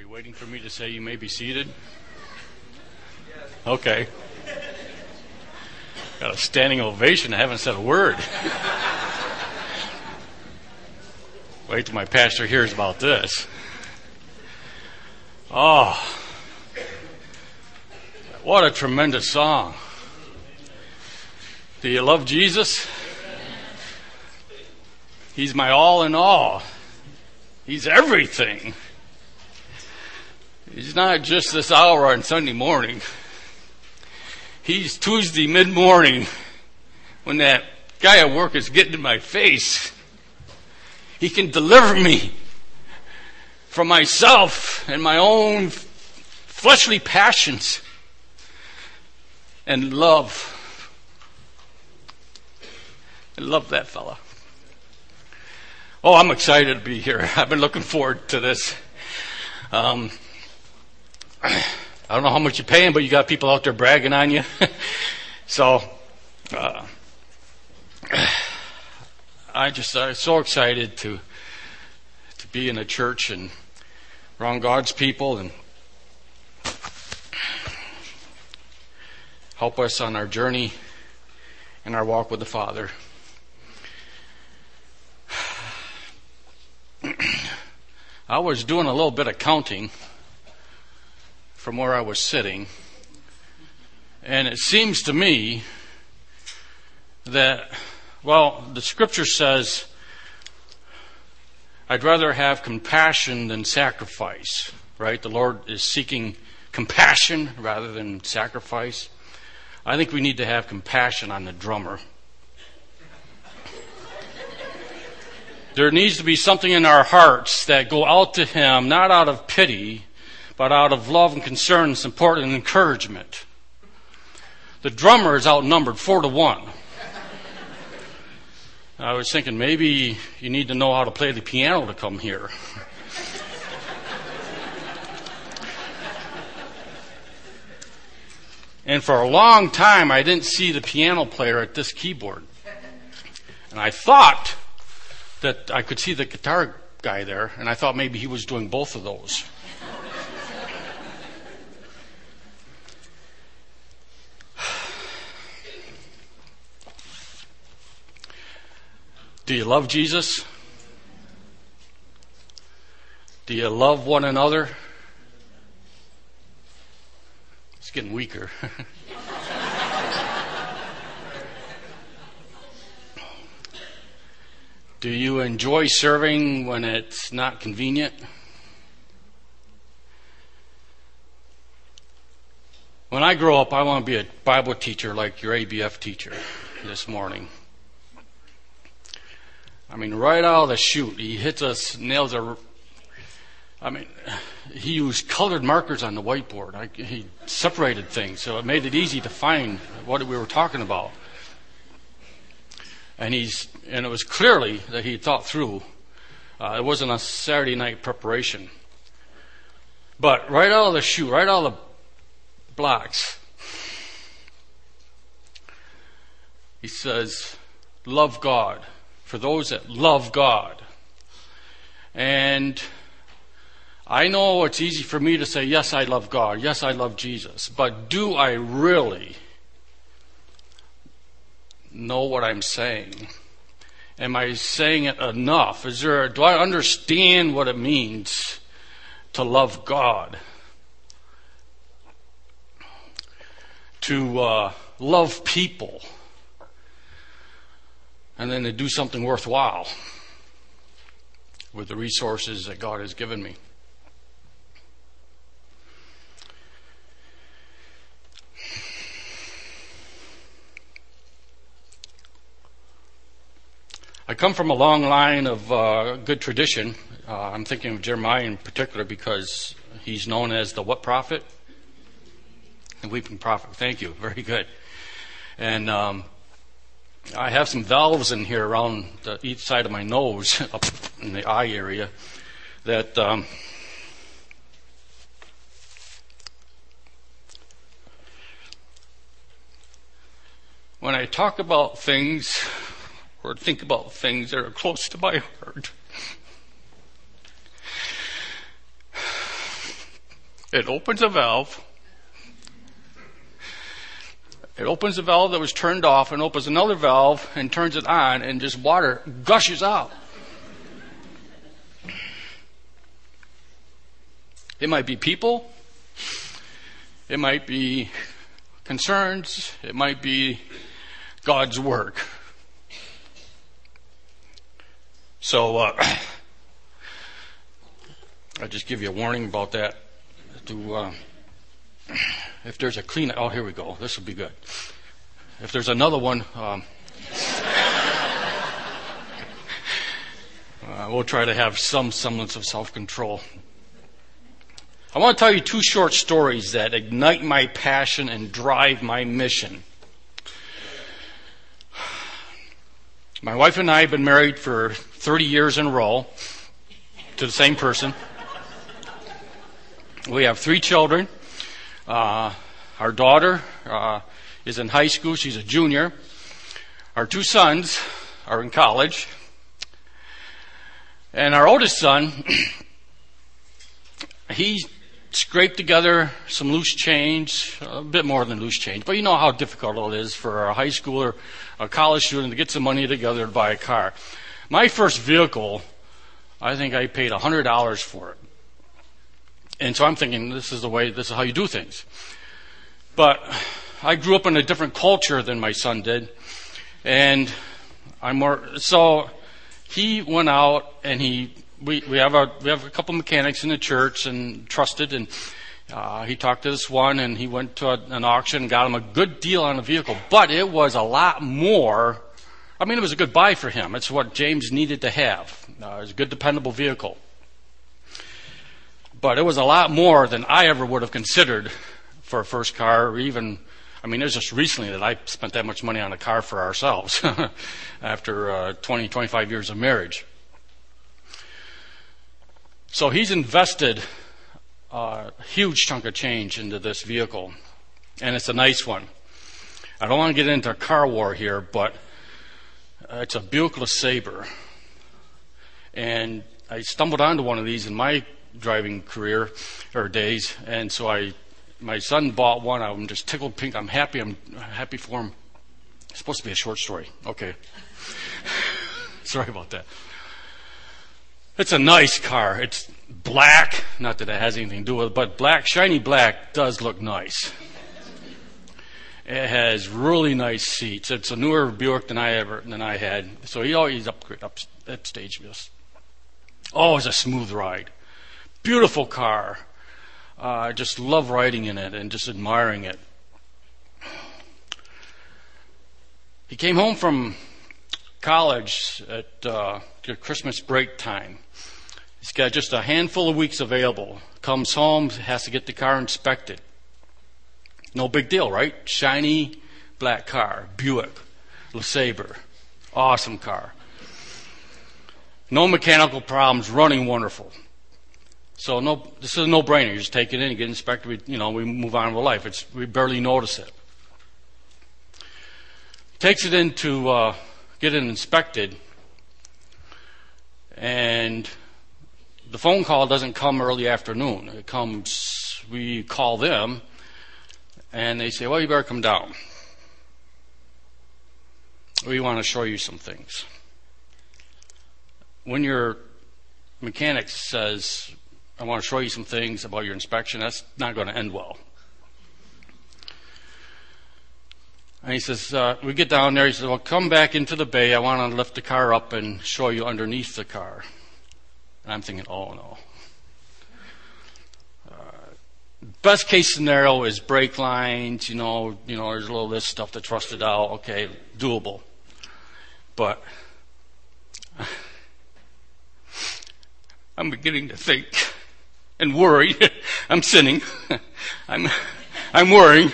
you waiting for me to say you may be seated? Okay. Got a standing ovation. I haven't said a word. Wait till my pastor hears about this. Oh, what a tremendous song. Do you love Jesus? He's my all in all. He's everything. He's not just this hour on Sunday morning. He's Tuesday mid morning when that guy at work is getting in my face. He can deliver me from myself and my own fleshly passions and love. I love that fella. Oh, I'm excited to be here. I've been looking forward to this. Um, I don't know how much you're paying, but you got people out there bragging on you. so, uh, I just I'm so excited to to be in a church and around God's people and help us on our journey and our walk with the Father. I was doing a little bit of counting from where I was sitting. And it seems to me that, well, the scripture says, I'd rather have compassion than sacrifice, right? The Lord is seeking compassion rather than sacrifice. I think we need to have compassion on the drummer. There needs to be something in our hearts that go out to him, not out of pity, but out of love and concern support and encouragement. The drummer is outnumbered four to one. I was thinking maybe you need to know how to play the piano to come here. and for a long time, I didn't see the piano player at this keyboard. And I thought that I could see the guitar guy there, and I thought maybe he was doing both of those. Do you love Jesus? Do you love one another? It's getting weaker. Do you enjoy serving when it's not convenient? When I grow up, I want to be a Bible teacher like your ABF teacher this morning. I mean, right out of the chute, he hits us, nails a. I mean, he used colored markers on the whiteboard. I, he separated things, so it made it easy to find what we were talking about. And he's, and it was clearly that he thought through. Uh, it wasn't a Saturday night preparation. But right out of the chute, right out of the blocks, he says, "Love God." For those that love God. And I know it's easy for me to say, yes, I love God. Yes, I love Jesus. But do I really know what I'm saying? Am I saying it enough? Is there, do I understand what it means to love God? To uh, love people? And then to do something worthwhile with the resources that God has given me. I come from a long line of uh, good tradition. Uh, I'm thinking of Jeremiah in particular because he's known as the what prophet? The weeping prophet. Thank you. Very good. And um, I have some valves in here around the, each side of my nose, up in the eye area, that um, when I talk about things or think about things that are close to my heart, It opens a valve. It opens a valve that was turned off and opens another valve and turns it on and just water gushes out. It might be people. It might be concerns. It might be God's work. So, uh, I just give you a warning about that. To uh, if there's a clean, oh here we go. This will be good. If there's another one, um, uh, we'll try to have some semblance of self-control. I want to tell you two short stories that ignite my passion and drive my mission. My wife and I have been married for 30 years in a row to the same person. We have three children. Uh, our daughter uh, is in high school. She's a junior. Our two sons are in college. And our oldest son, he scraped together some loose change, a bit more than loose change, but you know how difficult it is for a high schooler, a college student to get some money together to buy a car. My first vehicle, I think I paid $100 for it. And so I'm thinking this is the way, this is how you do things. But I grew up in a different culture than my son did. And I'm more, so he went out and he we, we have a we have a couple mechanics in the church and trusted and uh, he talked to this one and he went to a, an auction and got him a good deal on a vehicle, but it was a lot more. I mean, it was a good buy for him. It's what James needed to have. Uh, it was a good, dependable vehicle. But it was a lot more than I ever would have considered for a first car, or even. I mean, it was just recently that I spent that much money on a car for ourselves after uh, 20, 25 years of marriage. So he's invested a huge chunk of change into this vehicle, and it's a nice one. I don't want to get into a car war here, but it's a Buick LeSabre. And I stumbled onto one of these in my driving career or days, and so I, my son bought one. I'm just tickled pink. I'm happy. I'm happy for him. It's supposed to be a short story. Okay. Sorry about that. It's a nice car. It's black. Not that it has anything to do with it, but black, shiny black does look nice. It has really nice seats. It's a newer Buick than I ever than I had. So he always upgrade up upstage this. It's a smooth ride. Beautiful car. Uh, I just love riding in it and just admiring it. He came home from college at uh, Christmas break time. He's got just a handful of weeks available. Comes home, has to get the car inspected. No big deal, right? Shiny black car, Buick, LeSabre. Awesome car. No mechanical problems, running wonderful. So no, this is a no-brainer. You just take it in, get inspected. We, you know, we move on with life. It's we barely notice it. Takes it in to uh, get it inspected, and the phone call doesn't come early afternoon. It comes, we call them, and they say, well, you better come down. We want to show you some things. When your mechanic says, I want to show you some things about your inspection, that's not going to end well. And he says, uh, we get down there, he says, well, come back into the bay. I want to lift the car up and show you underneath the car. And I'm thinking, oh no. Uh, best case scenario is brake lines, you know, you know, there's a little this stuff that's rusted out, okay, doable. But I'm beginning to think and worry. I'm sinning. I'm, I'm worrying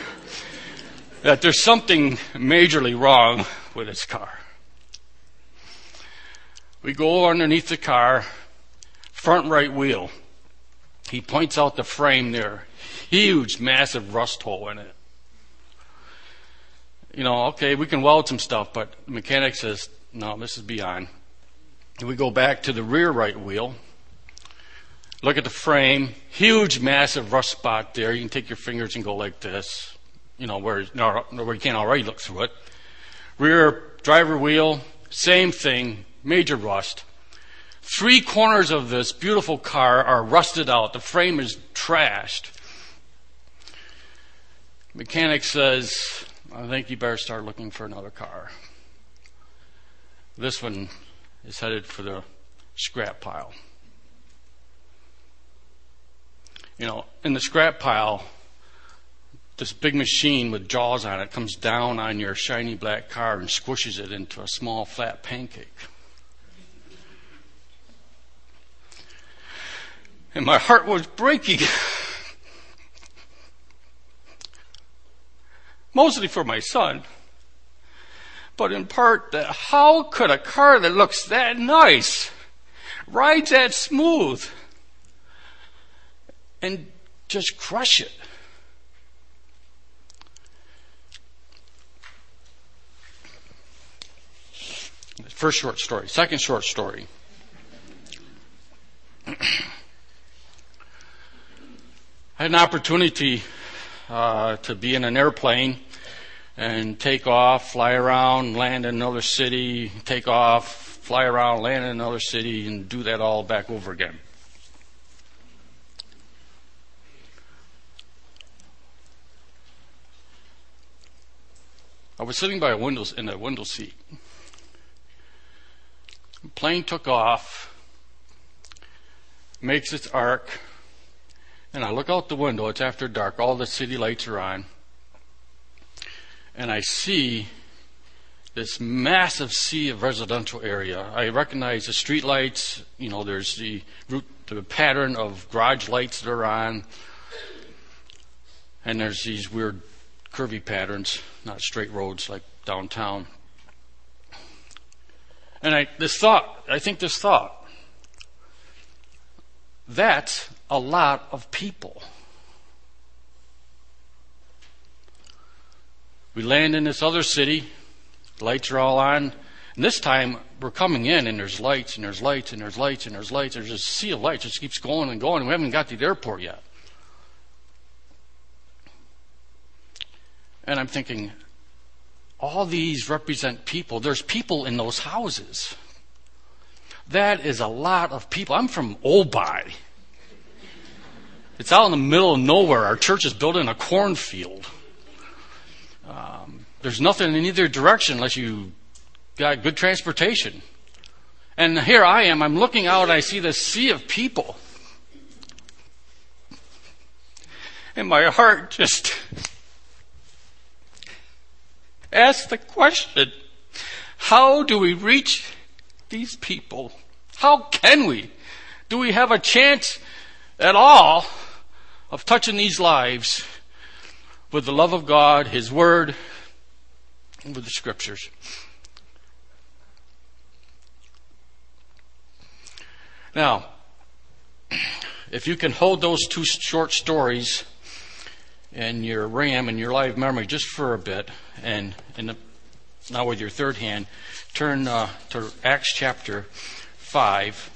that there's something majorly wrong with this car. We go underneath the car, front right wheel. He points out the frame there. Huge, massive rust hole in it. You know, okay, we can weld some stuff, but the mechanic says, no, this is beyond. We go back to the rear right wheel. Look at the frame. Huge, massive rust spot there. You can take your fingers and go like this. You know, where, where you can't already look through it. Rear driver wheel, same thing. Major rust. Three corners of this beautiful car are rusted out. The frame is trashed. Mechanic says, I think you better start looking for another car. This one is headed for the scrap pile. You know, in the scrap pile, this big machine with jaws on it comes down on your shiny black car and squishes it into a small flat pancake. And my heart was breaking. Mostly for my son. But in part that how could a car that looks that nice, rides that smooth, and just crush it? First short story. Second short story. I had an opportunity uh, to be in an airplane and take off, fly around, land in another city, take off, fly around, land in another city, and do that all back over again. I was sitting by a window in a window seat. The plane took off, makes its arc, and I look out the window. It's after dark. All the city lights are on. And I see this massive sea of residential area. I recognize the street lights. You know, there's the route, the pattern of garage lights that are on. And there's these weird curvy patterns, not straight roads like downtown. And I, this thought, I think this thought, that's a lot of people. We land in this other city, lights are all on, and this time we're coming in and there's lights and there's lights and there's lights and there's lights. There's a sea of lights. It just keeps going and going. We haven't got to the airport yet. And I'm thinking, all these represent people. There's people in those houses. That is a lot of people. I'm from Obi. It's out in the middle of nowhere. Our church is built in a cornfield. Um, there's nothing in either direction unless you got good transportation. And here I am. I'm looking out. I see this sea of people. And my heart just asks the question how do we reach these people? How can we? Do we have a chance at all of touching these lives with the love of God, His Word, and with the Scriptures? Now, if you can hold those two short stories in your RAM and your live memory just for a bit, and, and now with your third hand, turn uh, to Acts chapter 5.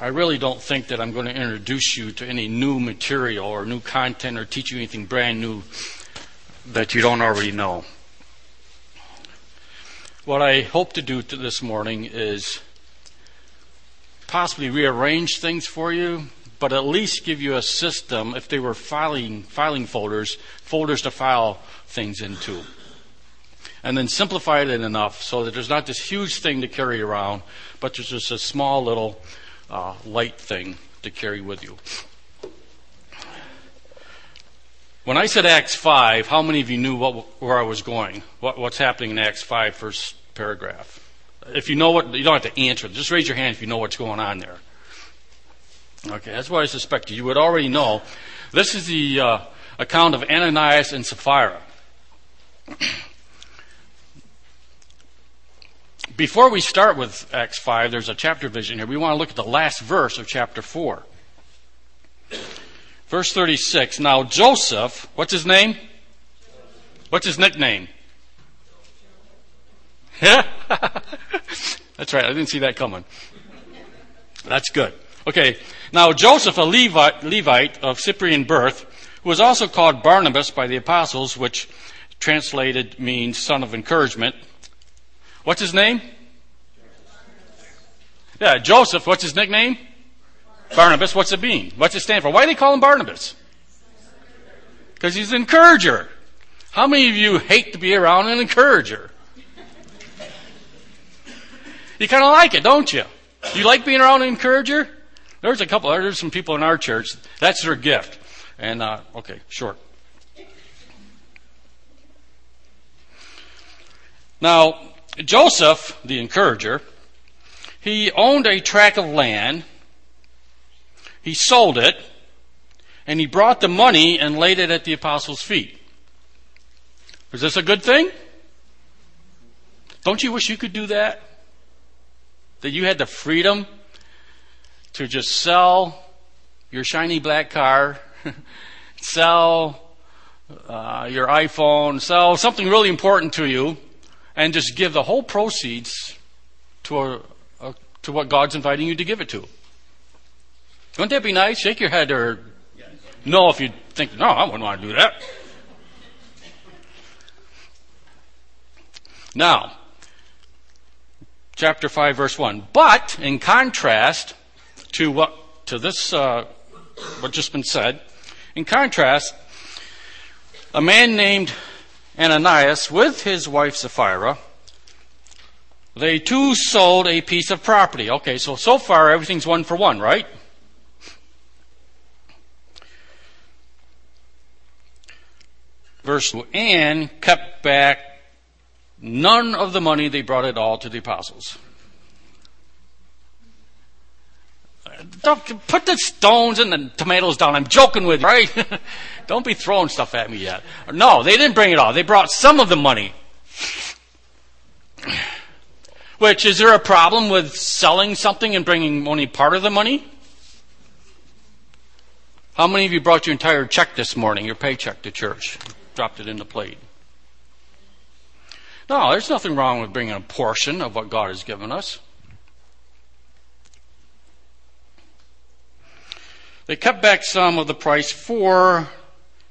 I really don't think that I'm going to introduce you to any new material or new content or teach you anything brand new that you don't already know. What I hope to do to this morning is possibly rearrange things for you, but at least give you a system if they were filing filing folders, folders to file things into. And then simplify it enough so that there's not this huge thing to carry around, but there's just a small little uh, light thing to carry with you. When I said Acts 5, how many of you knew what, where I was going? What, what's happening in Acts 5, first paragraph? If you know what, you don't have to answer. Just raise your hand if you know what's going on there. Okay, that's what I suspected. You would already know. This is the uh, account of Ananias and Sapphira. Before we start with Acts 5, there's a chapter vision here. We want to look at the last verse of chapter 4. Verse 36. Now Joseph, what's his name? What's his nickname? Yeah? That's right. I didn't see that coming. That's good. Okay. Now, Joseph, a Levite, Levite of Cyprian birth, who was also called Barnabas by the apostles, which translated means son of encouragement. What's his name? Yeah, Joseph. What's his nickname? Barnabas. What's it mean? What's it stand for? Why do they call him Barnabas? Because he's an encourager. How many of you hate to be around an encourager? You kind of like it, don't you? You like being around an encourager? There's a couple, there's some people in our church, that's their gift. And, uh, okay, short. Now, Joseph, the encourager, he owned a tract of land. He sold it, and he brought the money and laid it at the apostles' feet. Is this a good thing? Don't you wish you could do that? That you had the freedom to just sell your shiny black car, sell uh, your iPhone, sell something really important to you, and just give the whole proceeds to a, a, to what God's inviting you to give it to. Wouldn't that be nice? Shake your head or no if you think, no, I wouldn't want to do that. Now, chapter 5, verse 1. But, in contrast to what, to this, uh, what just been said, in contrast, a man named Ananias with his wife Sapphira, they too sold a piece of property. Okay, so so far everything's one for one, right? Verse 2 and kept back none of the money, they brought it all to the apostles. Don't put the stones and the tomatoes down. I'm joking with you, right? Don't be throwing stuff at me yet. No, they didn't bring it all. They brought some of the money. Which, is there a problem with selling something and bringing only part of the money? How many of you brought your entire check this morning, your paycheck to church? Dropped it in the plate. No, there's nothing wrong with bringing a portion of what God has given us. They kept back some of the price for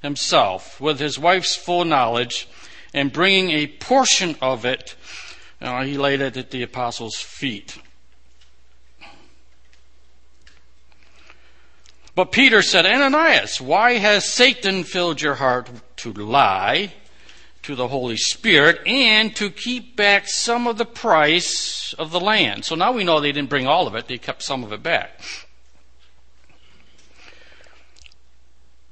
himself with his wife's full knowledge and bringing a portion of it, uh, he laid it at the apostles' feet. But Peter said, Ananias, why has Satan filled your heart to lie to the Holy Spirit and to keep back some of the price of the land? So now we know they didn't bring all of it, they kept some of it back.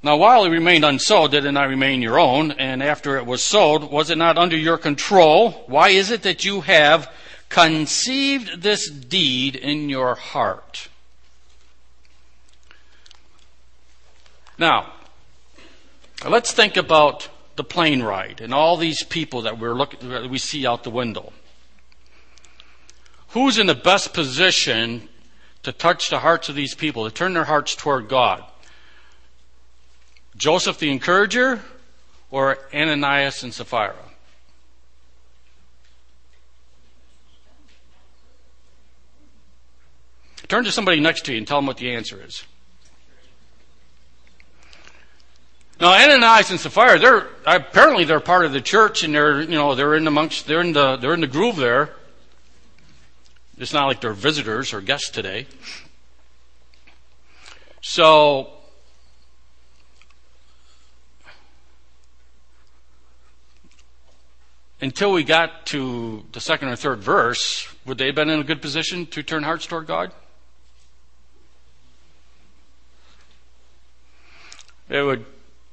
Now, while it remained unsold, did it not remain your own? And after it was sold, was it not under your control? Why is it that you have conceived this deed in your heart? Now, let's think about the plane ride and all these people that we're looking, that we see out the window. Who's in the best position to touch the hearts of these people, to turn their hearts toward God? Joseph the encourager or Ananias and Sapphira? Turn to somebody next to you and tell them what the answer is. Now, Ananias and Sapphira, they're apparently they're part of the church, and they're you know they're in amongst they're in the they're in the groove there. It's not like they're visitors or guests today. So until we got to the second or third verse, would they have been in a good position to turn hearts toward God? It would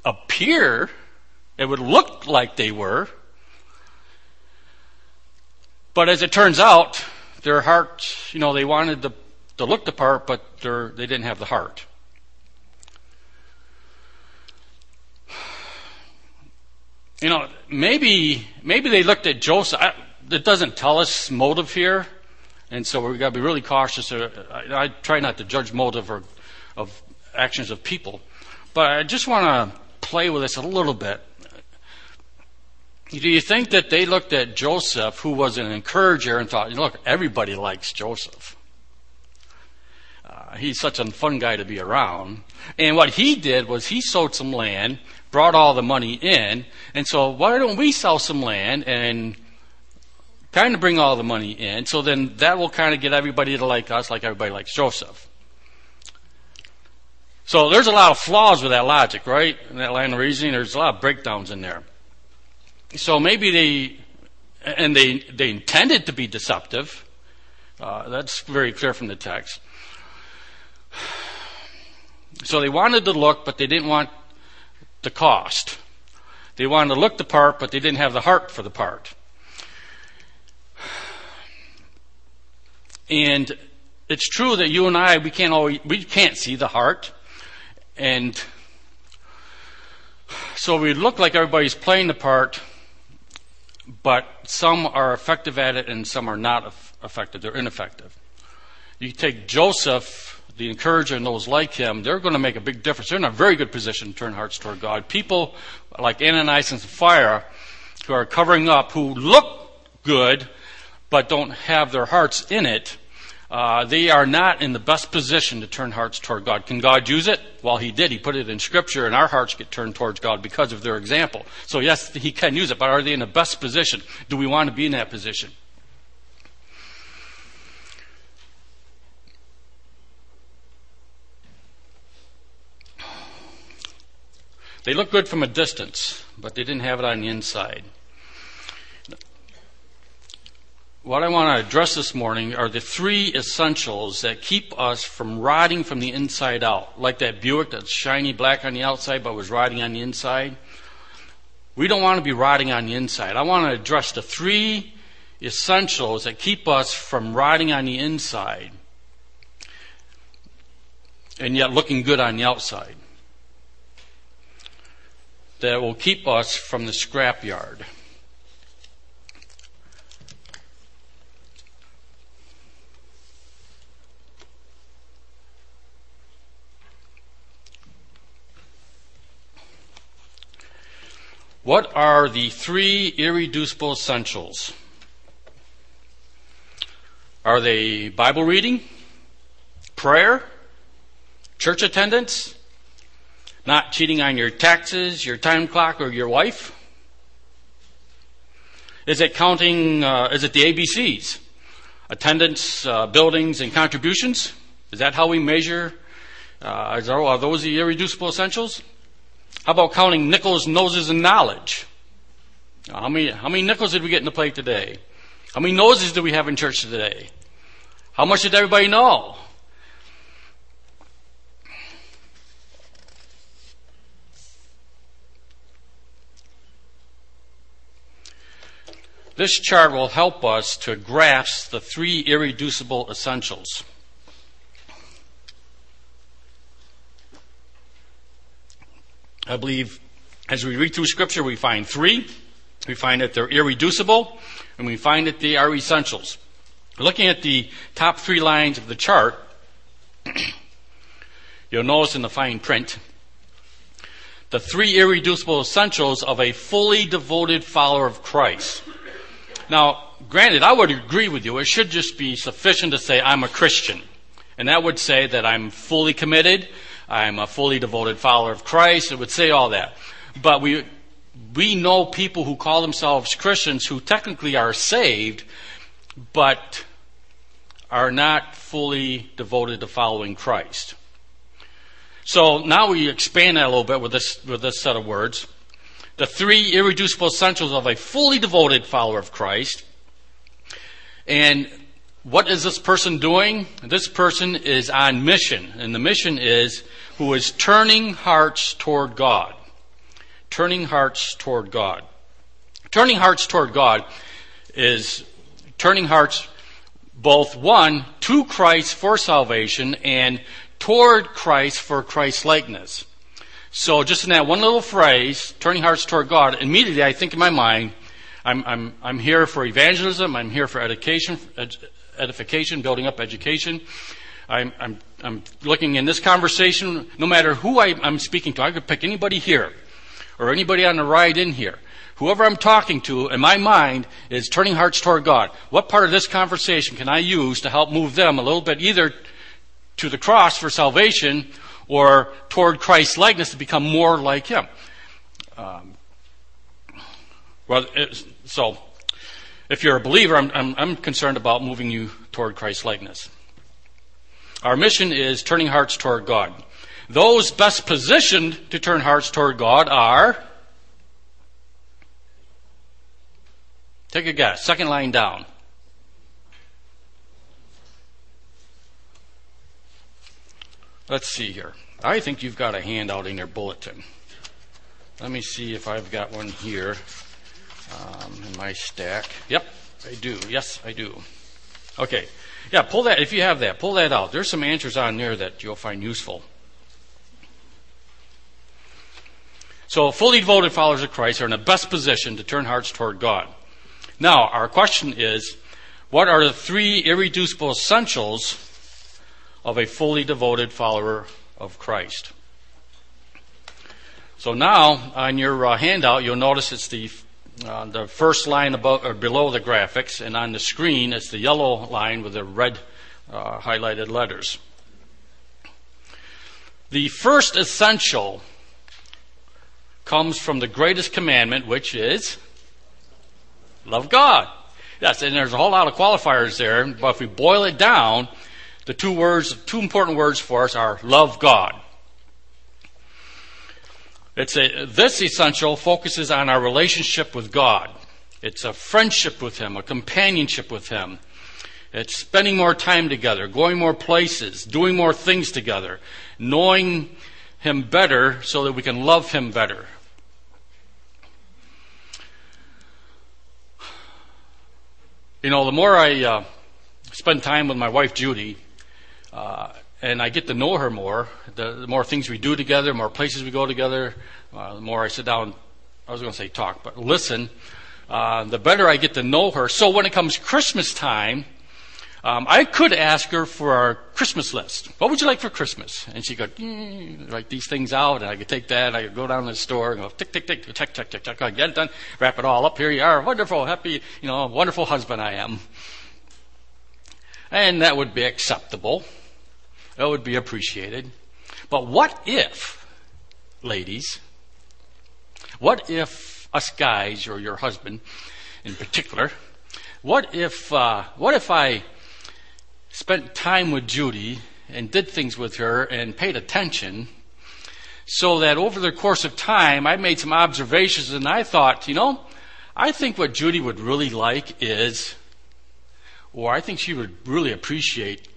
appear, it would look like they were. But as it turns out, their hearts, you know, they wanted to, to look the part, but they didn't have the heart. you know, maybe maybe they looked at Joseph. It doesn't tell us motive here, and so we've got to be really cautious. Uh, I, I try not to judge motive or of actions of people, but I just want to play with this a little bit. Do you think that they looked at Joseph, who was an encourager, and thought, look, everybody likes Joseph? Uh, he's such a fun guy to be around. And what he did was he sold some land, brought all the money in, and so why don't we sell some land and kind of bring all the money in? So then that will kind of get everybody to like us, like everybody likes Joseph. So there's a lot of flaws with that logic, right? That line of reasoning, there's a lot of breakdowns in there. So maybe they, and they, they intended to be deceptive. Uh, that's very clear from the text. So they wanted to look, but they didn't want the cost. They wanted to look the part, but they didn't have the heart for the part. And it's true that you and I, we can't always, we can't see the heart. And so we look like everybody's playing the part, but some are effective at it and some are not effective. They're ineffective. You take Joseph, the encourager, and those like him, they're going to make a big difference. They're in a very good position to turn hearts toward God. People like Ananias and Sapphira, who are covering up, who look good, but don't have their hearts in it, uh, they are not in the best position to turn hearts toward God. Can God use it? Well, He did. He put it in Scripture, and our hearts get turned towards God because of their example. So, yes, He can use it, but are they in the best position? Do we want to be in that position? They look good from a distance, but they didn't have it on the inside. What I want to address this morning are the three essentials that keep us from rotting from the inside out. Like that Buick that's shiny black on the outside but was rotting on the inside. We don't want to be rotting on the inside. I want to address the three essentials that keep us from rotting on the inside and yet looking good on the outside. That will keep us from the scrapyard. What are the three irreducible essentials? Are they Bible reading, prayer, church attendance, not cheating on your taxes, your time clock, or your wife? Is it counting, uh, is it the ABCs? Attendance, uh, buildings, and contributions? Is that how we measure? Uh, are those the irreducible essentials? How about counting nickels, noses, and knowledge? How many, how many nickels did we get in the plate today? How many noses do we have in church today? How much did everybody know? This chart will help us to grasp the three irreducible essentials. I believe as we read through Scripture, we find three. We find that they're irreducible, and we find that they are essentials. Looking at the top three lines of the chart, you'll notice in the fine print the three irreducible essentials of a fully devoted follower of Christ. Now, granted, I would agree with you. It should just be sufficient to say, I'm a Christian. And that would say that I'm fully committed, I'm a fully devoted follower of Christ. It would say all that. But we, we know people who call themselves Christians who technically are saved, but are not fully devoted to following Christ. So now we expand that a little bit with this, with this set of words. The three irreducible essentials of a fully devoted follower of Christ. And what is this person doing? This person is on mission, and the mission is who is turning hearts toward God. Turning hearts toward God. Turning hearts toward God is turning hearts both one to Christ for salvation and toward Christ for Christ likeness. So just in that one little phrase, turning hearts toward God, immediately I think in my mind, I'm, I'm, I'm here for evangelism, I'm here for education, edification, building up education. I'm, I'm, I'm looking in this conversation, no matter who I, I'm speaking to, I could pick anybody here or anybody on the ride in here whoever I'm talking to in my mind is turning hearts toward God. What part of this conversation can I use to help move them a little bit either to the cross for salvation or toward Christ's likeness to become more like Him? Um, well, so if you're a believer, I'm, I'm, I'm concerned about moving you toward Christ's likeness. Our mission is turning hearts toward God. Those best positioned to turn hearts toward God are. Take a guess. Second line down. Let's see here. I think you've got a handout in your bulletin. Let me see if I've got one here um, in my stack. Yep, I do. Yes, I do. Okay. Yeah, pull that, if you have that, pull that out. There's some answers on there that you'll find useful. So, fully devoted followers of Christ are in the best position to turn hearts toward God. Now, our question is what are the three irreducible essentials of a fully devoted follower of Christ? So now, on your uh, handout, you'll notice it's the uh, the first line above or below the graphics, and on the screen it's the yellow line with the red uh, highlighted letters. The first essential comes from the greatest commandment, which is love God. Yes, and there's a whole lot of qualifiers there, but if we boil it down, the two words, two important words for us are love God. It's a, this essential focuses on our relationship with God. It's a friendship with Him, a companionship with Him. It's spending more time together, going more places, doing more things together, knowing Him better so that we can love Him better. You know, the more I uh, spend time with my wife Judy, uh, and I get to know her more, the, the, more things we do together, the more places we go together, uh, the more I sit down, I was going to say talk, but listen, uh, the better I get to know her. So when it comes Christmas time, um, I could ask her for our Christmas list. What would you like for Christmas? And she could mm, write these things out, and I could take that. I could go down to the store and go tick, tick, tick, tick, tick, tick, tick. I get it done, wrap it all up. Here you are, wonderful, happy, you know, wonderful husband I am. And that would be acceptable. That would be appreciated. But what if, ladies, what if us guys, or your husband in particular, what if, uh, what if I spent time with Judy and did things with her and paid attention so that over the course of time I made some observations and I thought, you know, I think what Judy would really like is, or I think she would really appreciate.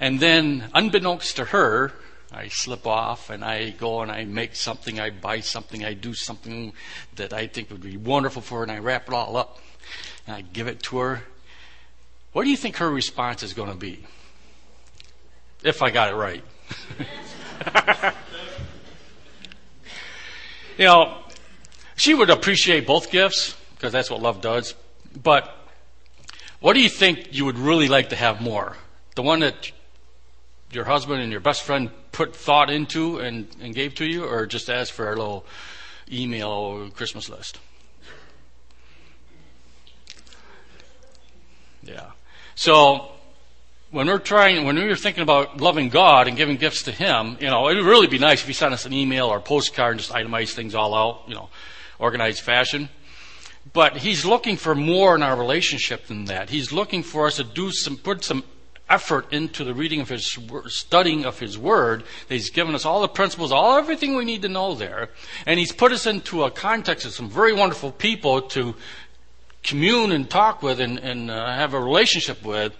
And then, unbeknownst to her, I slip off and I go and I make something, I buy something, I do something that I think would be wonderful for her, and I wrap it all up and I give it to her. What do you think her response is going to be? If I got it right. you know, she would appreciate both gifts because that's what love does. But what do you think you would really like to have more? The one that your husband and your best friend put thought into and, and gave to you, or just ask for a little email or Christmas list? Yeah. So when we're trying, when we're thinking about loving God and giving gifts to Him, you know, it would really be nice if you sent us an email or a postcard and just itemize things all out, you know, organized fashion. But He's looking for more in our relationship than that. He's looking for us to do some, put some effort into the reading of His, studying of His Word. He's given us all the principles, all everything we need to know there. And He's put us into a context of some very wonderful people to commune and talk with and, and uh, have a relationship with,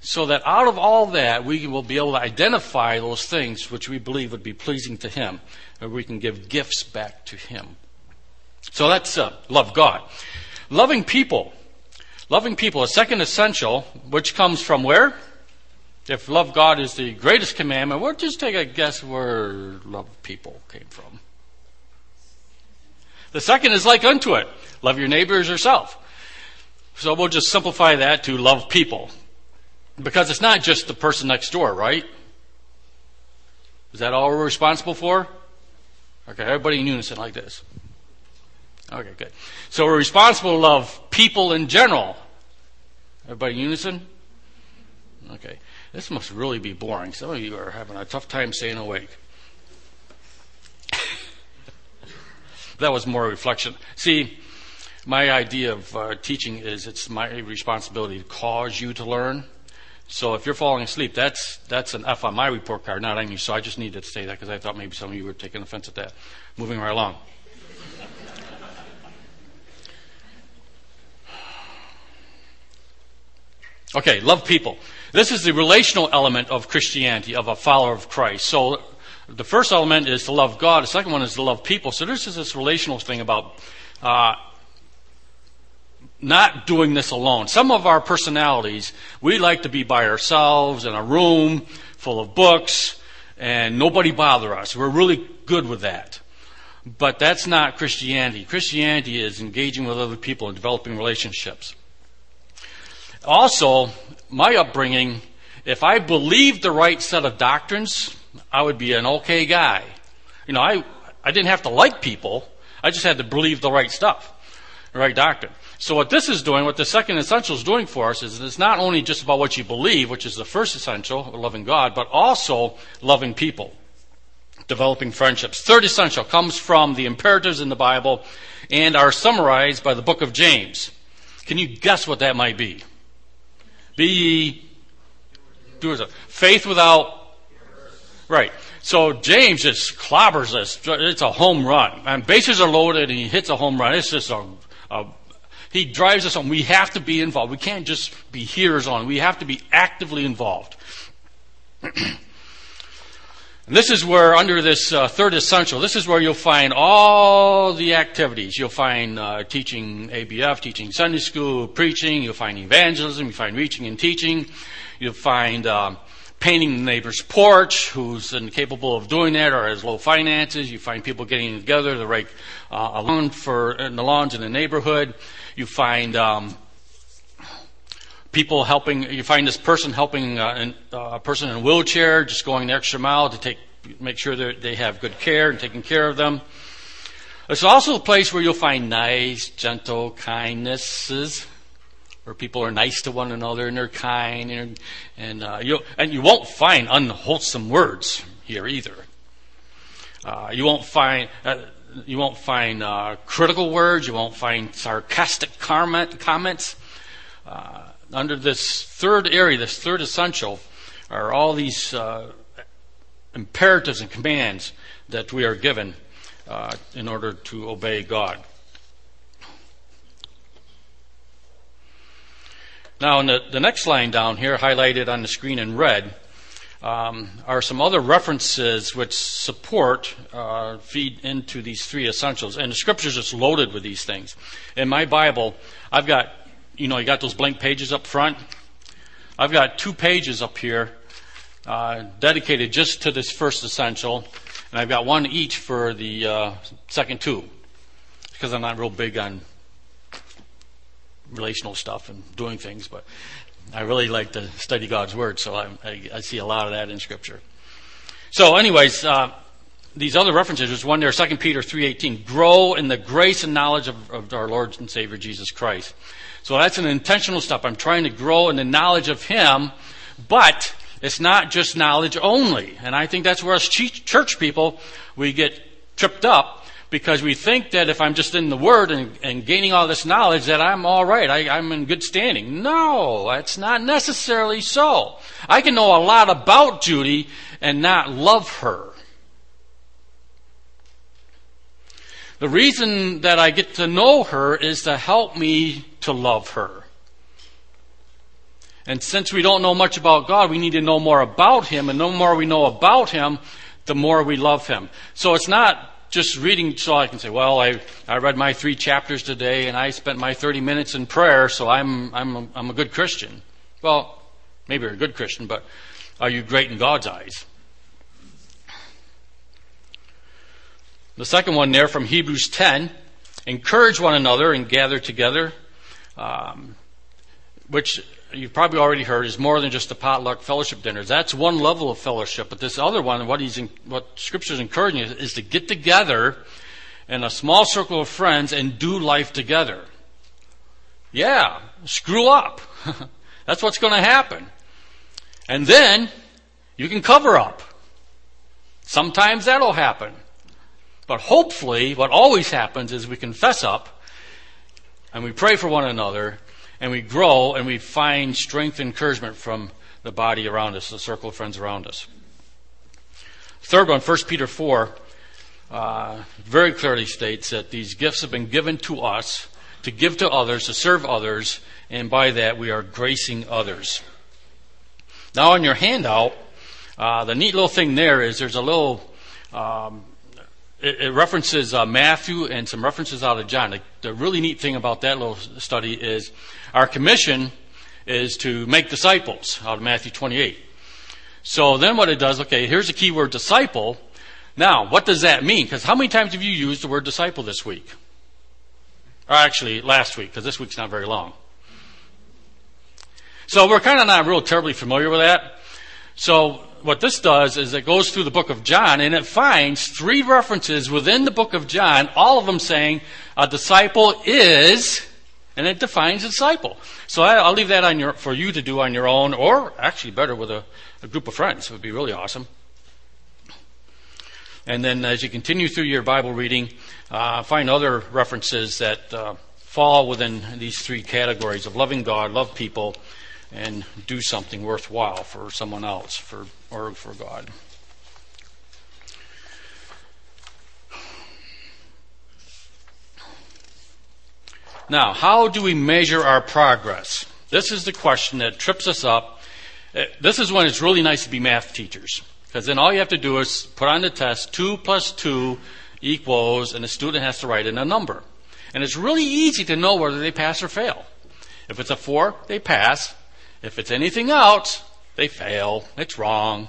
so that out of all that, we will be able to identify those things which we believe would be pleasing to Him, and we can give gifts back to Him. So that's uh, love God. Loving people. Loving people, a second essential, which comes from where? If love God is the greatest commandment, we'll just take a guess where love people came from. The second is like unto it. Love your neighbor as yourself. So we'll just simplify that to love people. Because it's not just the person next door, right? Is that all we're responsible for? Okay, everybody in unison like this. Okay, good. So we're responsible to love people in general. Everybody in unison? Okay. This must really be boring. Some of you are having a tough time staying awake. that was more reflection. See, my idea of uh, teaching is it's my responsibility to cause you to learn. So if you're falling asleep, that's that's an F on my report card, not on you. So I just needed to say that because I thought maybe some of you were taking offense at that. Moving right along. Okay, love people. This is the relational element of Christianity, of a follower of Christ. So the first element is to love God. The second one is to love people. So there's this relational thing about uh, not doing this alone. Some of our personalities, we like to be by ourselves in a room full of books and nobody bother us. We're really good with that. But that's not Christianity. Christianity is engaging with other people and developing relationships. Also, my upbringing, if I believed the right set of doctrines, I would be an okay guy. You know, I, I didn't have to like people. I just had to believe the right stuff, the right doctrine. So what this is doing, what the second essential is doing for us is it's not only just about what you believe, which is the first essential, loving God, but also loving people, developing friendships. Third essential comes from the imperatives in the Bible and are summarized by the book of James. Can you guess what that might be? Be ye doers of faith without right. So James just clobbers us. It's a home run. And bases are loaded and he hits a home run. It's just a, a he drives us on. We have to be involved. We can't just be hearers on. We have to be actively involved. And this is where, under this uh, third essential, this is where you'll find all the activities. You'll find uh, teaching ABF, teaching Sunday school, preaching. You'll find evangelism. You'll find reaching and teaching. You'll find uh, painting the neighbor's porch, who's incapable of doing that or has low finances. You find people getting together to rake uh, a lawn for in the lawns in the neighborhood. You find um, people helping. You find this person helping uh, uh, a person in a wheelchair, just going the extra mile to take make sure that they have good care and taking care of them. It's also a place where you'll find nice, gentle kindnesses, where people are nice to one another and they're kind, and and uh, you and you won't find unwholesome words here either. Uh, you won't find. Uh, you won't find uh, critical words. You won't find sarcastic comment, comments. Uh, under this third area, this third essential, are all these uh, imperatives and commands that we are given uh, in order to obey God. Now, in the, the next line down here, highlighted on the screen in red, um, are some other references which support, uh, feed into these three essentials. And the scriptures is loaded with these things. In my Bible, I've got you know, you got those blank pages up front. I've got two pages up here uh, dedicated just to this first essential, and I've got one each for the uh, second two, because I'm not real big on relational stuff and doing things, but I really like to study God's Word, so I, I, I see a lot of that in Scripture. So, anyways, uh, these other references, there's one there, 2 Peter 3.18, grow in the grace and knowledge of, of our Lord and Savior Jesus Christ. So that's an intentional step. I'm trying to grow in the knowledge of Him, but it's not just knowledge only. And I think that's where us church people, we get tripped up because we think that if I'm just in the Word and, and gaining all this knowledge that I'm all right, I, I'm in good standing. No, that's not necessarily so. I can know a lot about Judy and not love her. The reason that I get to know her is to help me to love her. And since we don't know much about God, we need to know more about Him. And the more we know about Him, the more we love Him. So it's not just reading so I can say, well, I, I read my three chapters today and I spent my 30 minutes in prayer, so I'm, I'm, a, I'm a good Christian. Well, maybe you're a good Christian, but are you great in God's eyes? The second one there from Hebrews 10 encourage one another and gather together, Um, which you've probably already heard is more than just a potluck fellowship dinners. That's one level of fellowship, but this other one, what he's in, what Scripture is encouraging is, is to get together in a small circle of friends and do life together. Yeah, screw up. That's what's going to happen. And then you can cover up. Sometimes that'll happen. But hopefully, what always happens is we confess up and we pray for one another and we grow and we find strength and encouragement from the body around us, the circle of friends around us. Third one, 1 Peter 4, uh, very clearly states that these gifts have been given to us to give to others, to serve others, and by that we are gracing others. Now, on your handout, uh, the neat little thing there is there's a little, um, it, it, references uh, Matthew and some references out of John. The, the really neat thing about that little study is our commission is to make disciples out of Matthew 28. So then what it does, okay, here's the key word disciple. Now, what does that mean? Because how many times have you used the word disciple this week? Or actually, last week, because this week's not very long. So we're kind of not real terribly familiar with that. So what this does is it goes through the book of John and it finds three references within the book of John, all of them saying a disciple is, and it defines a disciple. So I, will leave that on your, for you to do on your own, or actually better with a, a group of friends. It would be really awesome. And then as you continue through your Bible reading, uh, find other references that uh, fall within these three categories of loving God, love people, and do something worthwhile for someone else for, or for God. Now, how do we measure our progress? This is the question that trips us up. Uh, this is when it's really nice to be math teachers. Because then all you have to do is put on the test 2 plus 2 equals, and the student has to write in a number. And it's really easy to know whether they pass or fail. If it's a 4, they pass. If it's anything else, they fail. It's wrong.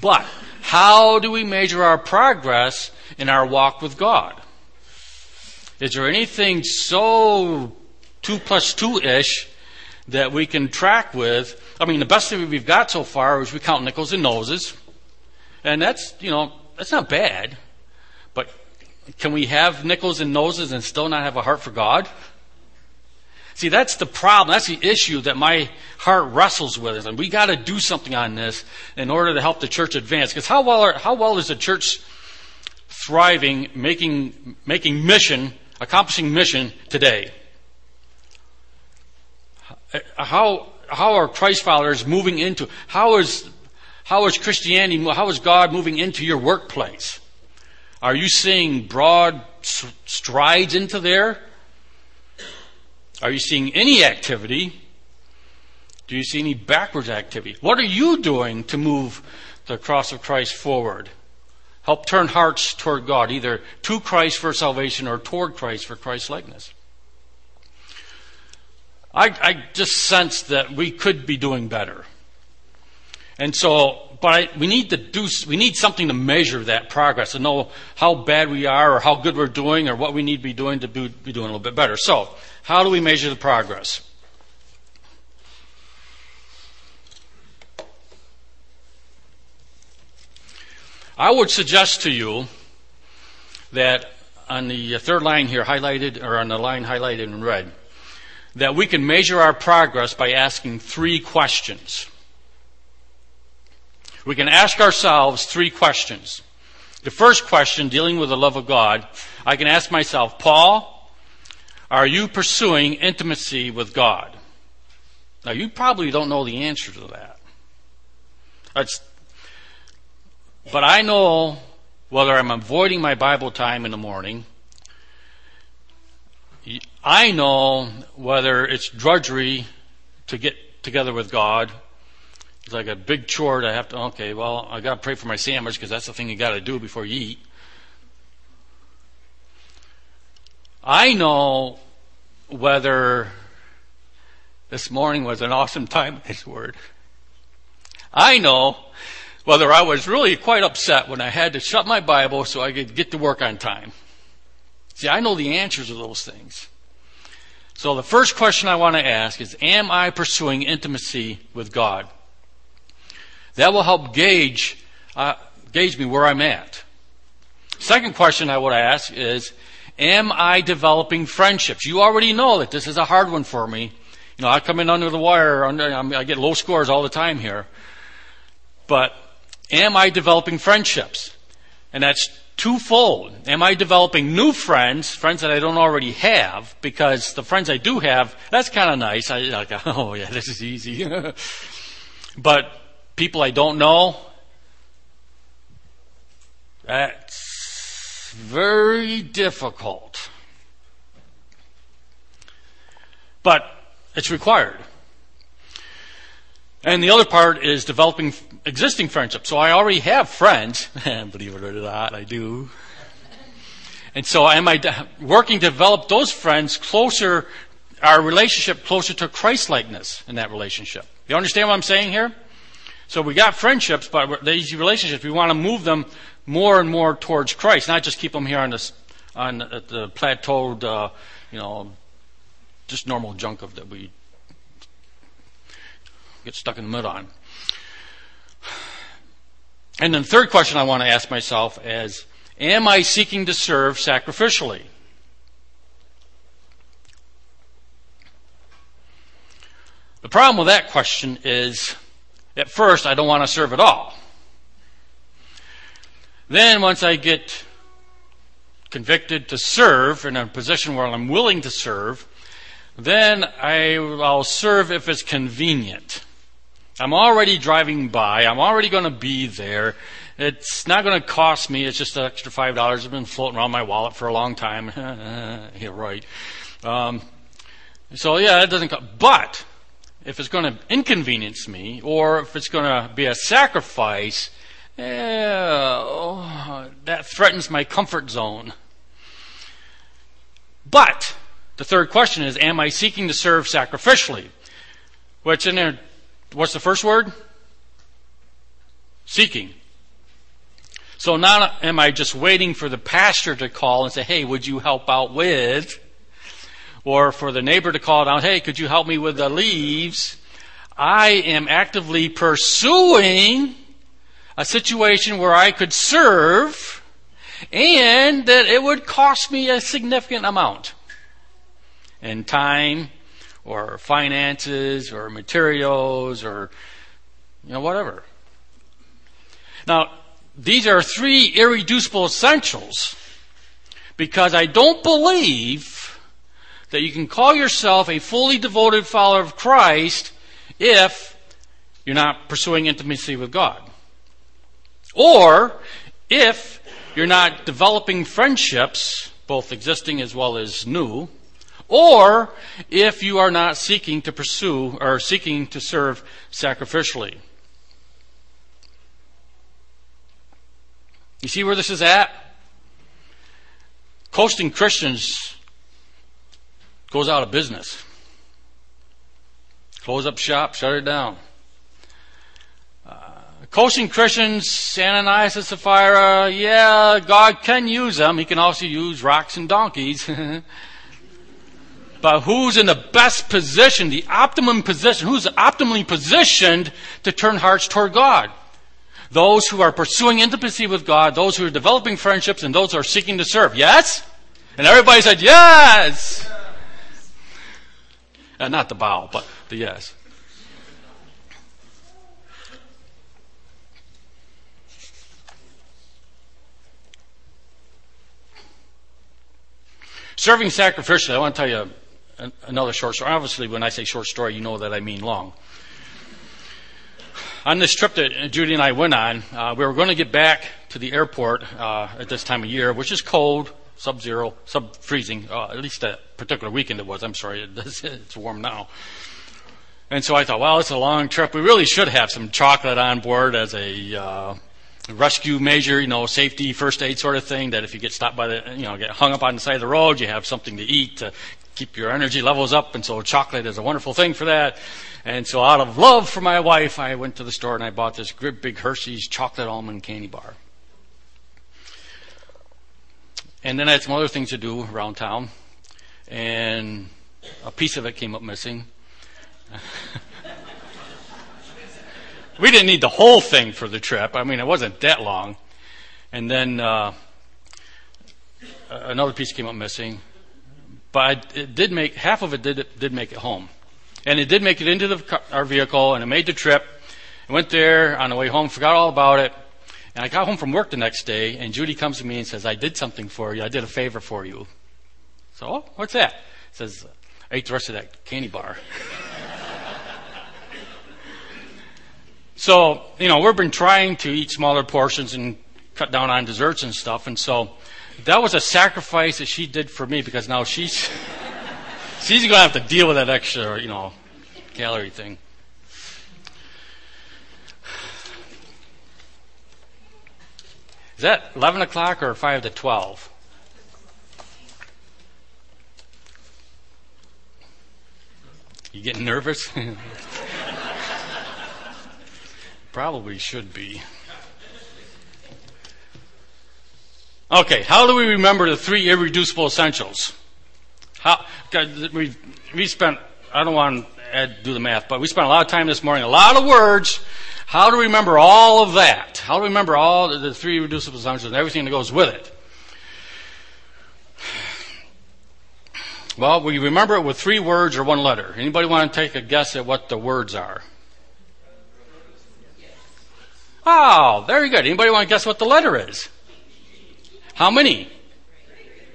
But how do we measure our progress in our walk with God? Is there anything so 2 plus 2 ish that we can track with? I mean, the best thing we've got so far is we count nickels and noses. And that's, you know, that's not bad. But can we have nickels and noses and still not have a heart for God? See, that's the problem. That's the issue that my heart wrestles with. And we got to do something on this in order to help the church advance. Because how well, are, how well is the church thriving, making, making mission, accomplishing mission today? How, how are Christ followers moving into, how is, how is Christianity, how is God moving into your workplace? Are you seeing broad strides into there? Are you seeing any activity? Do you see any backwards activity? What are you doing to move the cross of Christ forward? Help turn hearts toward God, either to Christ for salvation or toward Christ for Christ's likeness. I, I just sense that we could be doing better. And so, but I, we need to do, we need something to measure that progress to know how bad we are or how good we're doing or what we need to be doing to be, be doing a little bit better. So, how do we measure the progress? I would suggest to you that on the third line here highlighted, or on the line highlighted in red, that we can measure our progress by asking three questions. We can ask ourselves three questions. The first question, dealing with the love of God, I can ask myself, Paul, are you pursuing intimacy with God? Now, you probably don't know the answer to that. That's, but I know whether I'm avoiding my Bible time in the morning. I know whether it's drudgery to get together with God. It's like a big chore to have to, okay, well, I got to pray for my sandwich because that's the thing you got to do before you eat. I know whether this morning was an awesome time in His Word. I know whether I was really quite upset when I had to shut my Bible so I could get to work on time. See, I know the answers to those things. So the first question I want to ask is, am I pursuing intimacy with God? That will help gauge, uh, gauge me where I'm at. Second question I would ask is, am I developing friendships? You already know that this is a hard one for me. You know, I come in under the wire, under, I get low scores all the time here. But am I developing friendships? And that's twofold. Am I developing new friends, friends that I don't already have? Because the friends I do have, that's kind of nice. I like, oh yeah, this is easy. but people I don't know, that's very difficult. But it's required. And the other part is developing existing friendships. So I already have friends, believe it or not, I do. And so am I working to develop those friends closer, our relationship closer to Christ likeness in that relationship? You understand what I'm saying here? So we got friendships, but these relationships, we want to move them more and more towards Christ, not just keep them here on this, on the plateaued, uh, you know, just normal junk of that we get stuck in the mud on. And then the third question I want to ask myself is, am I seeking to serve sacrificially? The problem with that question is, at first, I don't want to serve at all. Then, once I get convicted to serve in a position where I'm willing to serve, then I, will serve if it's convenient. I'm already driving by. I'm already going to be there. It's not going to cost me. It's just an extra five dollars. I've been floating around my wallet for a long time. yeah, right. Um, so yeah, it doesn't. Co- but if it's going to inconvenience me, or if it's going to be a sacrifice, eh, that threatens my comfort zone. But the third question is, am I seeking to serve sacrificially? Which in there What's the first word? Seeking. So not am I just waiting for the pastor to call and say, hey, would you help out with? Or for the neighbor to call down, hey, could you help me with the leaves? I am actively pursuing a situation where I could serve and that it would cost me a significant amount in time or finances or materials or you know whatever. Now, these are three irreducible essentials because I don't believe that you can call yourself a fully devoted follower of Christ if you're not pursuing intimacy with God. Or if you're not developing friendships, both existing as well as new, or if you are not seeking to pursue or seeking to serve sacrificially. You see where this is at? Coasting Christians goes out of business. Close up shop, shut it down. Uh, coasting Christians, Ananias and Sapphira, yeah, God can use them. He can also use rocks and donkeys. but who's in the best position, the optimum position, who's optimally positioned to turn hearts toward God? Those who are pursuing intimacy with God, those who are developing friendships, and those who are seeking to serve. Yes? And everybody said, yes! Uh, not the bow, but the yes. Serving sacrificially, I want to tell you another short story. Obviously, when I say short story, you know that I mean long. On this trip that Judy and I went on, uh, we were going to get back to the airport uh, at this time of year, which is cold, sub-zero, sub-freezing. Uh, at least that particular weekend it was. I'm sorry, it does, it's warm now. And so I thought, well, it's a long trip. We really should have some chocolate on board as a uh, rescue measure, you know, safety, first aid sort of thing. That if you get stopped by the, you know, get hung up on the side of the road, you have something to eat to keep your energy levels up. And so chocolate is a wonderful thing for that. And so out of love for my wife, I went to the store and I bought this great big Hershey's chocolate almond candy bar. And then I had some other things to do around town. And a piece of it came up missing. we didn't need the whole thing for the trip. I mean, it wasn't that long. And then, uh, another piece came up missing, but it did make half of it did did make it home, and it did make it into the, our vehicle, and it made the trip. I went there on the way home, forgot all about it, and I got home from work the next day, and Judy comes to me and says, "I did something for you. I did a favor for you." So, oh, what's that? says, I ate the rest of that candy bar. so, you know, we've been trying to eat smaller portions and cut down on desserts and stuff, and so that was a sacrifice that she did for me because now she's she's going to have to deal with that extra, you know, calorie thing. Is that 11 o'clock or 5 to 12? You getting nervous? Probably should be. Okay, how do we remember the three irreducible essentials? How, we, we spent, I don't want to do the math, but we spent a lot of time this morning, a lot of words. How do we remember all of that? How do we remember all the, three reducible essentials and everything that goes with it? Well, we remember it with three words or one letter. Anybody want to take a guess at what the words are? Oh, very good. Anybody want to guess what the letter is? How many?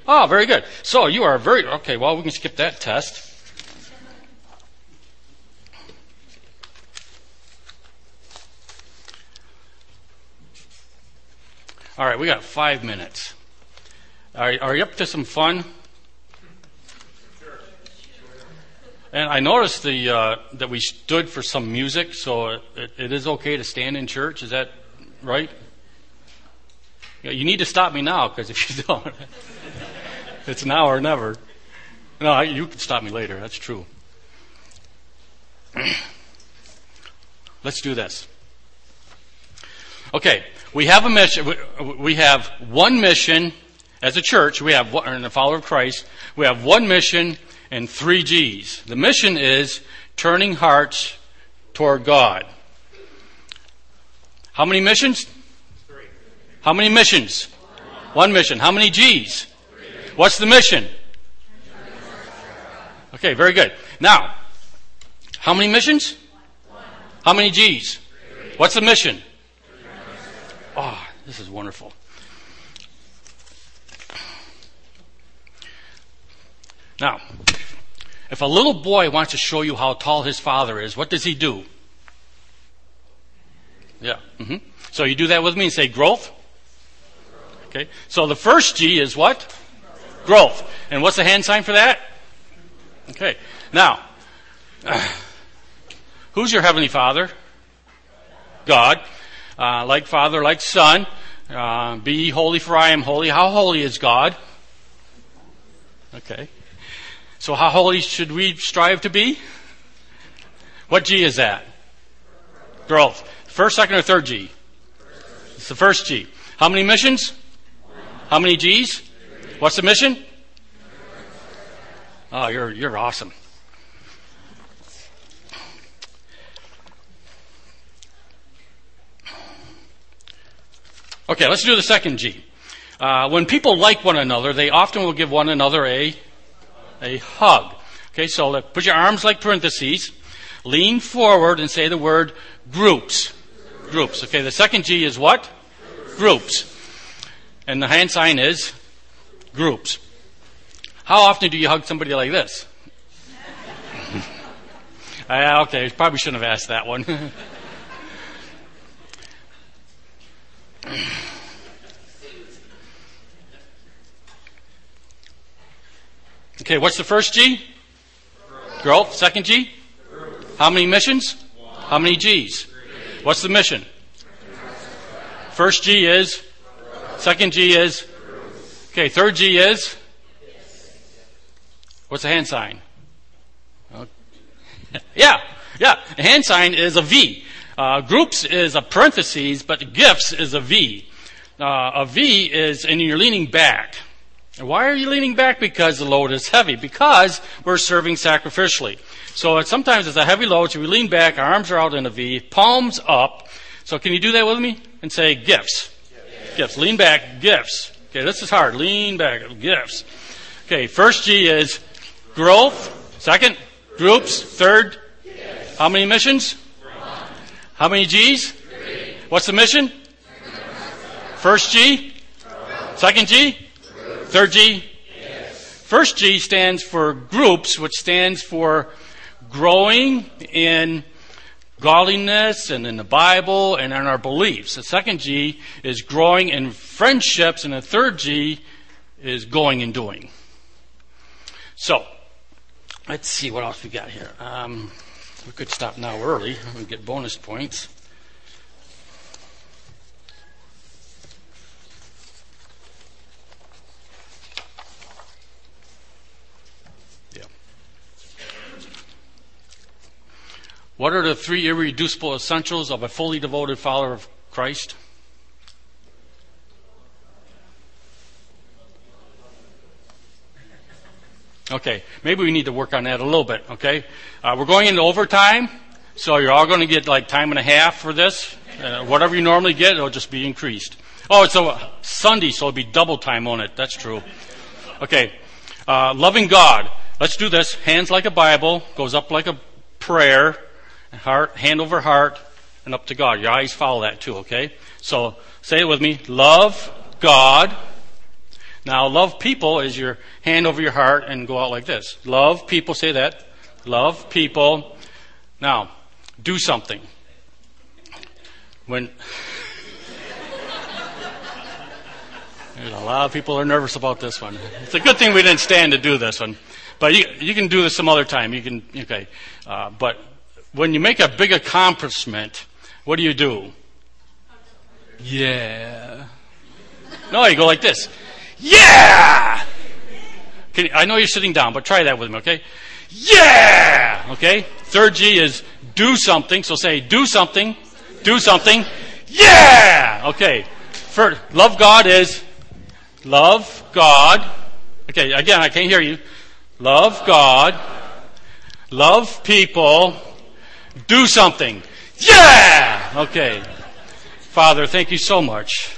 Oh, very good. So you are very, okay, well, we can skip that test. All right, we got five minutes. Are, are you up to some fun? And I noticed the, uh, that we stood for some music, so it, it is okay to stand in church. Is that right? You need to stop me now, because if you don't, it's now or never. No, you can stop me later. That's true. Let's do this. Okay, we have a mission. We have one mission as a church. We have, in the follower of Christ, we have one mission and three G's. The mission is turning hearts toward God. How many missions? Three. How many missions? One, One mission. How many G's? Three. What's the mission? Okay, very good. Now, how many missions? One. How many G's? Three. What's the mission? Oh, this is wonderful. Now, if a little boy wants to show you how tall his father is, what does he do? Yeah. Mm-hmm. So you do that with me and say growth. Okay. So the first G is what? Growth. And what's the hand sign for that? Okay. Now, uh, who's your heavenly father? God. Uh, like father, like son. Uh, be holy for I am holy. How holy is God? Okay. So how holy should we strive to be? What G is that? Growth. First, second, or third G? It's the first G. How many missions? How many G's? What's the mission? Oh, you're, you're awesome. Okay, let's do the second G. Uh, when people like one another, they often will give one another a a hug. Okay, so put your arms like parentheses, lean forward and say the word groups. Groups. Okay, the second G is what? Groups. And the hand sign is groups. How often do you hug somebody like this? uh, okay, probably shouldn't have asked that one. Okay, what's the first G? Growth. Growth. Second G? Growth. How many missions? One. How many G's? Three. What's the mission? First G is? Growth. Second G is? Okay, third G is? What's the hand sign? yeah, yeah. A hand sign is a V. Uh, groups is a parentheses, but gifts is a V. Uh, a V is, and you're leaning back. Why are you leaning back? Because the load is heavy. Because we're serving sacrificially. So it's, sometimes it's a heavy load, so we lean back, our arms are out in a V, palms up. So can you do that with me? And say gifts. Gifts. gifts. Lean back, gifts. Okay, this is hard. Lean back. Gifts. Okay, first G is growth. Second, groups. Third, how many missions? How many G's? What's the mission? First G? Second G? Third G? Yes. First G stands for groups, which stands for growing in godliness and in the Bible and in our beliefs. The second G is growing in friendships, and the third G is going and doing. So, let's see what else we got here. Um, we could stop now early and get bonus points. What are the three irreducible essentials of a fully devoted follower of Christ? Okay, maybe we need to work on that a little bit, okay? Uh, we're going into overtime, so you're all going to get like time and a half for this. Uh, whatever you normally get, it'll just be increased. Oh, it's a Sunday, so it'll be double time on it. That's true. Okay, uh, loving God. Let's do this. Hands like a Bible, goes up like a prayer heart, hand over heart, and up to God. Your eyes follow that too, okay? So say it with me. Love God. Now, love people is your hand over your heart and go out like this. Love people, say that. Love people. Now, do something. When There's a lot of people are nervous about this one. It's a good thing we didn't stand to do this one, but you you can do this some other time. You can okay, uh, but when you make a big accomplishment, what do you do? Yeah. No, you go like this. Yeah! You, I know you're sitting down, but try that with me, okay? Yeah! Okay? Third G is do something. So say do something, do something. Yeah! Okay. For, love God is love God. Okay, again, I can't hear you. Love God. Love people do something. Yeah! Okay. Father, thank you so much